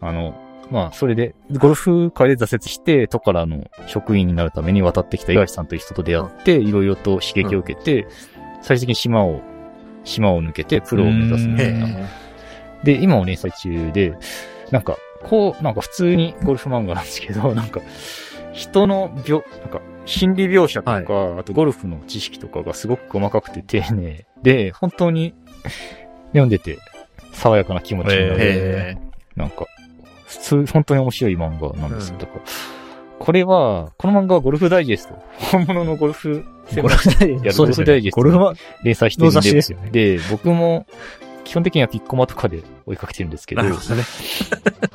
あの、まあ、それで、ゴルフ界で挫折して、トカラの職員になるために渡ってきた五十嵐さんという人と出会って、いろいろと刺激を受けて、最終的に島を、島を抜けてプロを目指すみたいな。へで、今も連載中で、なんか、こう、なんか普通にゴルフ漫画なんですけど、なんか、人の病、なんか、心理描写とか、あとゴルフの知識とかがすごく細かくて丁寧で、本当に読んでて爽やかな気持ちになる。え。なんか、普通、本当に面白い漫画なんですよ。うんこれは、この漫画はゴルフダイジェスト。本物のゴルフゴルフダイジェスト。ゴルフダイジェストゴルフは、連載してるんの雑誌ですよねで、僕も、基本的にはピッコマとかで追いかけてるんですけどどね。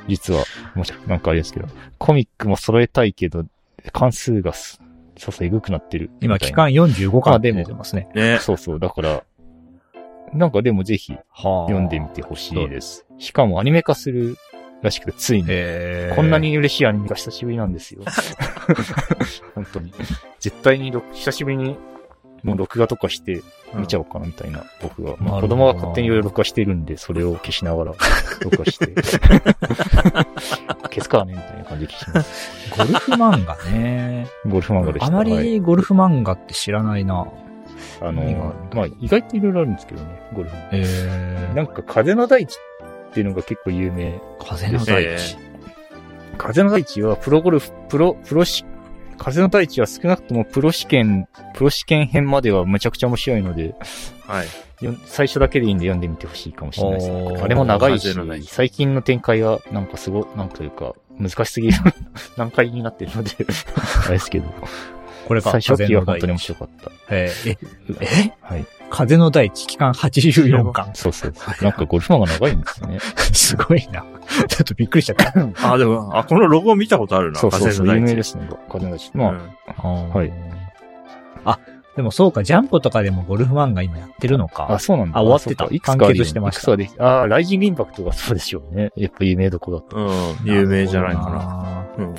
実は、もしなんかあれですけど、コミックも揃えたいけど、関数がす、そうそう、えぐくなってる。今、期間45巻出てますね。ね。そうそう、だから、なんかでもぜひは読んでみてほしいです。しかもアニメ化するらしくて、ついに。えーこんなに嬉しいアニメが久しぶりなんですよ。本当に。絶対に録、久しぶりに、もう録画とかして見ちゃおうかなみたいな、僕が。まあ、子供が勝手にいろいろ録画してるんで、それを消しながら録画して。消すからねみたいな感じで消します。ゴルフ漫画ね。ゴルフ漫画でした。あまはいりゴルフ漫画って知らないな。あのまあ、意外といろいろあるんですけどね、ゴルフ。えなんか、風の大地っていうのが結構有名。風の大え地。風の大地はプロゴルフ、プロ、プロし、風の大地は少なくともプロ試験、プロ試験編まではむちゃくちゃ面白いので、はい。よ最初だけでいいんで読んでみてほしいかもしれないです。ねあれも長いし最近の展開はなんかすご、なんというか、難しすぎる 難解になってるので、あれですけど、これか。最初期は本当に面白かった。え、え？はい。風の大地期間84巻。そうそうそう。なんかゴルフ漫画長いんですよね。すごいな。ちょっとびっくりしちゃった。あ、でも、あ、このロゴ見たことあるな。そうそうそう、有風の大地名ですね、風の大地。まあ、うんはい。あ、でもそうか、ジャンプとかでもゴルフ漫画今やってるのか。あ、そうなんだ。あ終わってたいくつか完結してましたいくつかできあ、ライジングインパクトがそうでしょうね。やっぱ有名どこだと。うん。有名じゃないかな。な。うん。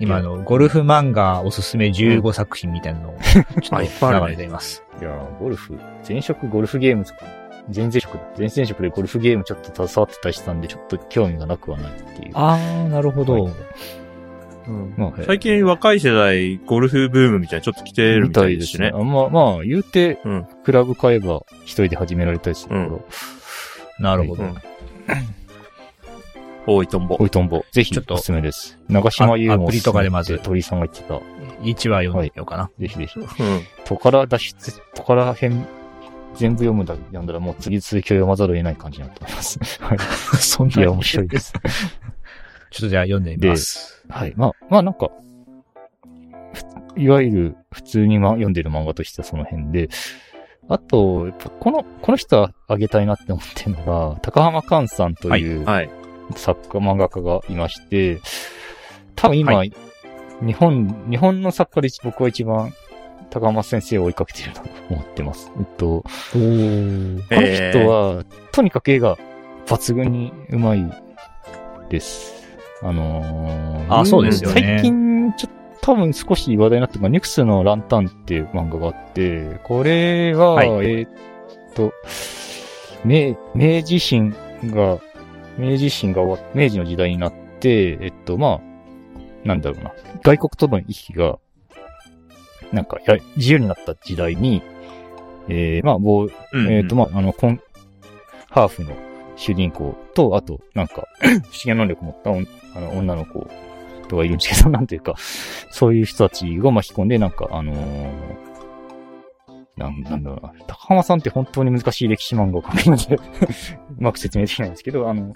今あの、ゴルフ漫画おすすめ15作品みたいなのを、ちょっあいっぱいあるねと流れています。いやーゴルフ、前職ゴルフゲームとか、前々職だ。前々職でゴルフゲームちょっと携わってたりしたんで、ちょっと興味がなくはないっていう。あー、なるほど。はいうんまあ、最近若い世代、ゴルフブームみたいなちょっと来てるみたいですしねあ。んま、まあ、言うて、うんクラブ買えば一人で始められたりするから、うんなるほど。うん。多いとんぼ。おいとんぼ。ぜひ、ちょっとおすすめです。長島優もあアプリとかでまず鳥居さんが言ってた。1話読んでみようかな。ぜひぜひ。うん。トカラ脱出、トカラ編、全部読むだ、読んだらもう次続きを読まざるを得ない感じになってます。はい。そんいや、面白いです。ちょっとじゃあ読んでみます。はい。まあ、まあなんか、ふいわゆる普通にま読んでる漫画としてはその辺で、あと、やっぱこの、この人はあげたいなって思ってるのが、高浜寛さんというはい。作家、漫画家がいまして、多分今、は日本、日本の作家で僕は一番高浜先生を追いかけてると思ってます。えっと。この人は、とにかく絵が抜群にうまいです。あのーあそうですよね最近、ちょっと多分少し話題になってるのが、ニクスのランタンっていう漫画があって、これは、はいえーっと、明、明治維新が、明治維新が終わっ明治の時代になって、えっと、まあ、なんだろうな。外国との行き来が、なんか、や自由になった時代に、えー、まあ、もう、えっ、と、まあ、あの、コン、ハーフの主人公と、あと、なんか、不思議な能力を持ったあの女の子とかいるんですけど、なんていうか、そういう人たちを巻き込んで、なんか、あのーなんなんだろうな。高浜さんって本当に難しい歴史漫画を描くので、うまく説明できないんですけど、あの、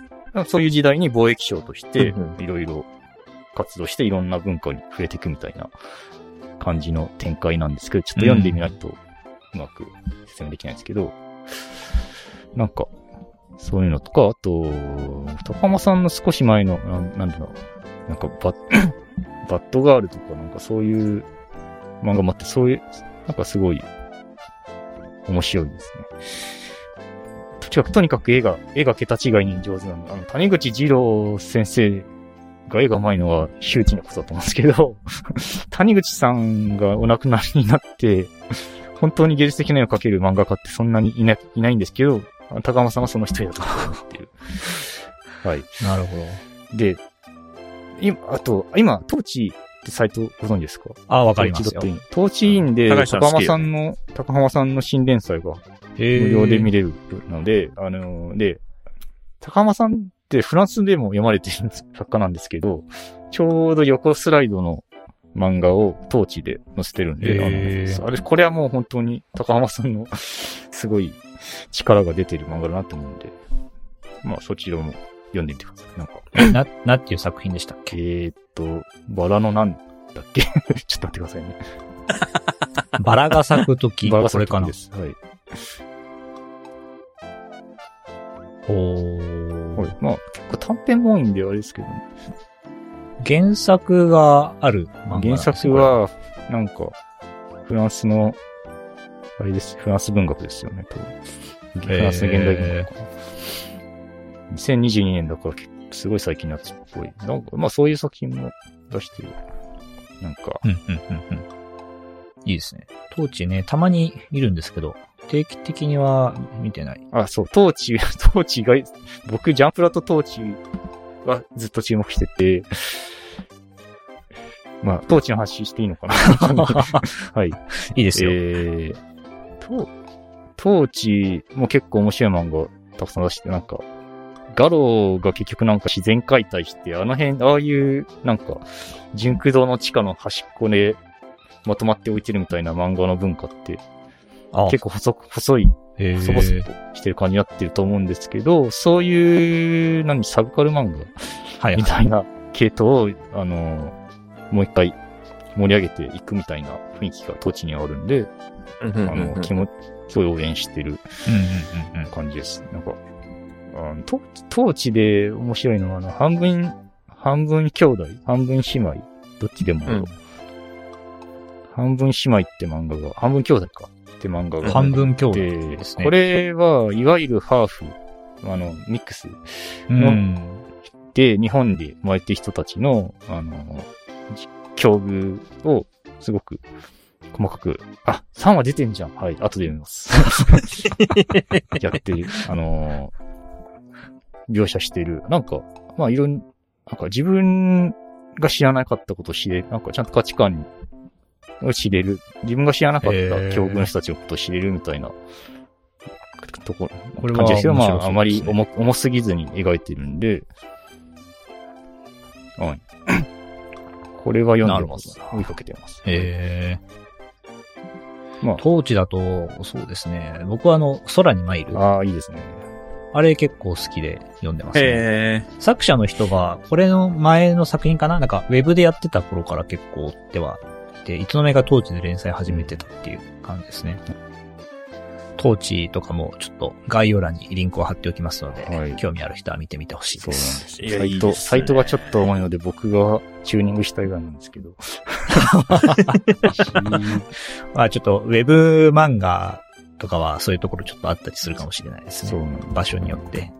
そういう時代に貿易商としていろいろ活動していろんな文化に触れていくみたいな感じの展開なんですけど、ちょっと読んでみないとうまく説明できないんですけど、なんか、そういうのとか、あと、高浜さんの少し前の、なんなんだろう、なんかバッ、バッドガールとかなんかそういう漫画もあって、そういう、なんかすごい面白いですね。とにかく、とにかく絵が、絵が桁違いに上手なの。あの、谷口二郎先生が絵が上手いのは周知のことだと思うんですけど、谷口さんがお亡くなりになって、本当に芸術的な絵を描ける漫画家ってそんなにいない、いないんですけど、高浜さんはその一人だと思ってる。はい。なるほど。で、今、あと、今、トーチってサイトご存知ですか？あ、わかりますよ。トーチイン。で、高浜さんの、高浜さんの新連載がへ無料で見れれるので、あのーで、高浜さんってフランスでも読まれてる作家なんですけど、ちょうど横スライドの漫画をトーチで載せてるんで、あのあれ、これはもう本当に高浜さんの すごい力が出てる漫画だなと思うんで、まあそちらも読んでみてください。なんか、な、なんていう作品でしたっけ？えーっと、バラのなんだっけ？ちょっと待ってくださいね。バラが咲くとき、バラがこれかな？で。す。はい。おーはい。まあ、結構短編も多いんであれですけどね。原作がある漫画原作、は、なんか、フランスの、あれです。フランス文学ですよね、多分。フランスの現代文学かな。2022年だから結構すごい最近のやつっぽい。なんか、まあそういう作品も出してる。なんか、うん、うん、うん、うん。いいですね。トーチね、たまにいるんですけど、定期的には見てない。あ、そう、トーチ、トーチが、僕、ジャンプラとトーチはずっと注目してて、まあ、トーチの話していいのかな はい。いいですよ。えー、トトーチも結構面白い漫画たくさん出して、なんか、ガロが結局なんか自然解体して、あの辺、ああいう、なんか、純駆動の地下の端っこでまとまって置いてるみたいな漫画の文化って、あ結構細く、細いとしてる感じになってると思うんですけど、そういう、何、サブカル漫画はい、みたいな系統を、あの、もう一回盛り上げていくみたいな雰囲気が土地にはあるんで、あの、気持ちを応援してる。感じです。なんか、あのトトーチで面白いのは、あの、半分、半分兄弟、半分姉妹、どっちでもうん半分姉妹って漫画が、半分兄弟かって漫画が半分兄弟でですね。これは、いわゆるハーフ、あの、ミックスうん。で、日本で生まれてる人たちの、あの、じ境遇を、すごく、細かく、あ、3話出てんじゃん。はい、後で読みます。やってる、あの、描写してる。なんか、まあ、いろん、なんか自分が知らなかったことを知れる。なんかちゃんと価値観を知れる。自分が知らなかった境遇の人たちのことを知れるみたいな、とここれは感じですけど、まあ、あまり重重すぎずに描いてるんで、はい。これは読んでます追いかけてます。へまー。当時だと、そうですね。僕はあの、空に参る。あ、ああ、いいですね。あれ結構好きで読んでますね。へ作者の人が、これの前の作品かな？なんか、ウェブでやってた頃から結構追ってはいて、いつの間にか当時で連載始めてたっていう感じですね。当地とかもちょっと概要欄にリンクを貼っておきますので、はい興味ある人は見てみてほしいそうなんです。です。いやサイト、いいですねサイトがちょっと重いので、僕がチューニングしたいなんですけど。まあちょっと、ウェブ漫画とかはそういうところちょっとあったりするかもしれないですね。そう場所によって。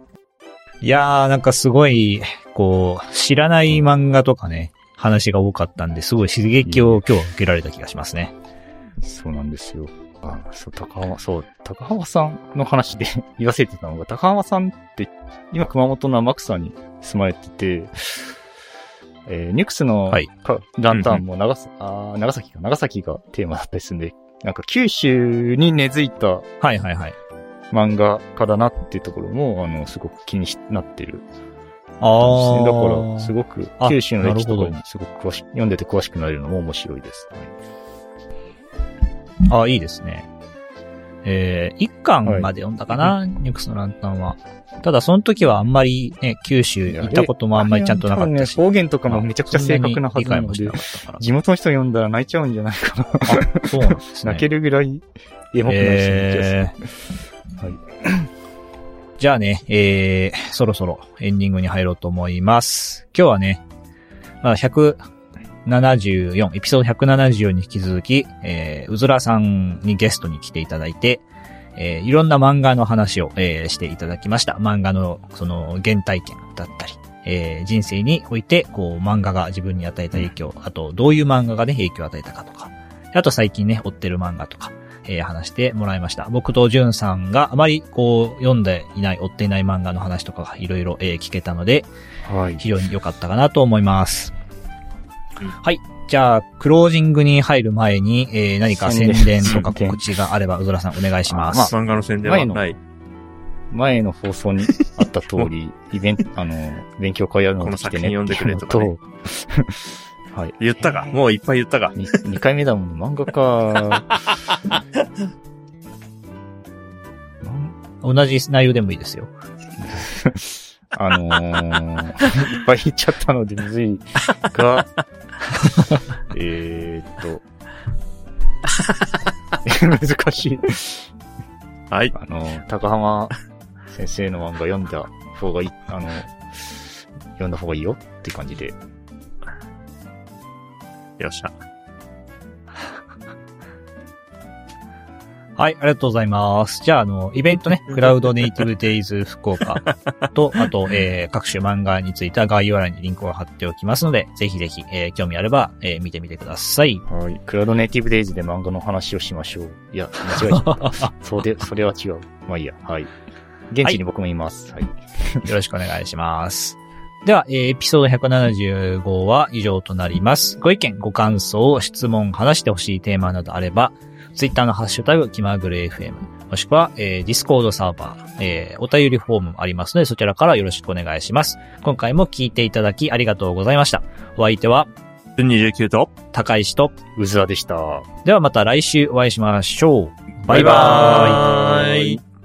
いやー、なんかすごい、こう、知らない漫画とかね、話が多かったんで、すごい刺激を今日は受けられた気がしますね。そうなんですよ。あ、そう、高浜、そう、高浜さんの話で 言わせてたのが、高浜さんって、今熊本の天草に住まれてて、えーニュクスの、はいかランタンも長さ、あー長崎か、長崎がテーマだったりするんで、なんか九州に根付いたはいはいはい。漫画家だなっていうところも、あの、すごく気にしなってるああ。だから、すごくあ、九州の歴史とかにすごく詳しく、読んでて詳しくなれるのも面白いです。ああ、いいですね。えー、一巻まで読んだかな、ニュクスのランタンは。ただ、その時はあんまりね、九州行ったこともあんまりちゃんとなかったし。ね、方言とかもめちゃくちゃ正確なはずなので。地元の人読んだら泣いちゃうんじゃないかな。あ、そうなんですね。泣けるぐらいエモくなるえーはい。じゃあね、えー、そろそろエンディングに入ろうと思います。今日はね、まあ、174、エピソード174に引き続き、えー、うずらさんにゲストに来ていただいて、えー、いろんな漫画の話を、えー、していただきました。漫画の、その、原体験だったり、えー、人生において、こう、漫画が自分に与えた影響、あと、どういう漫画がね、影響を与えたかとか、あと最近ね、追ってる漫画とか、えー話してもらいました。僕とジュンさんがあまりこう読んでいない、追っていない漫画の話とかがいろいろえー聞けたので、はい。非常に良かったかなと思います。うんはい。じゃあ、クロージングに入る前に、えー何か宣宣伝伝とか告知があれば、うずらさんお願いしままあす。漫画の宣伝はない。前の放送にあった通り、イベント、あの、勉強会やるのこので来てね。作品読んでくれとかねはい。言ったかもういっぱい言ったか。2, 回目だもん、漫画家。同じ内容でもいいですよ。あのー、いっぱい言っちゃったのでむずいが、えーっと、難しい。はい。あの、高浜先生の漫画読んだ方がいい、あの、読んだ方がいいよって感じで。よっしゃ。はい、ありがとうございます。じゃあ、あの、イベントね、クラウドネイティブデイズ福岡と、あと、えー、各種漫画については概要欄にリンクを貼っておきますので、ぜひぜひ、えー、興味あれば、えー、見てみてください。はい。クラウドネイティブデイズで漫画の話をしましょう。いや、間違えちゃった。そうで、それは違う。まあいいや。はい。現地に僕もいます。はい。よろしくお願いします。では、えーエピソード175は以上となります。ご意見、ご感想、質問、話してほしいテーマなどあれば、ツイッターのハッシュタグ、気まぐれ FM、もしくは、えー、ディスコードサーバー、えー、お便りフォームもありますので、そちらからよろしくお願いします。今回も聞いていただきありがとうございました。お相手は、29と、高石と、うずらでした。ではまた来週お会いしましょう。バイバーイ。バイバーイ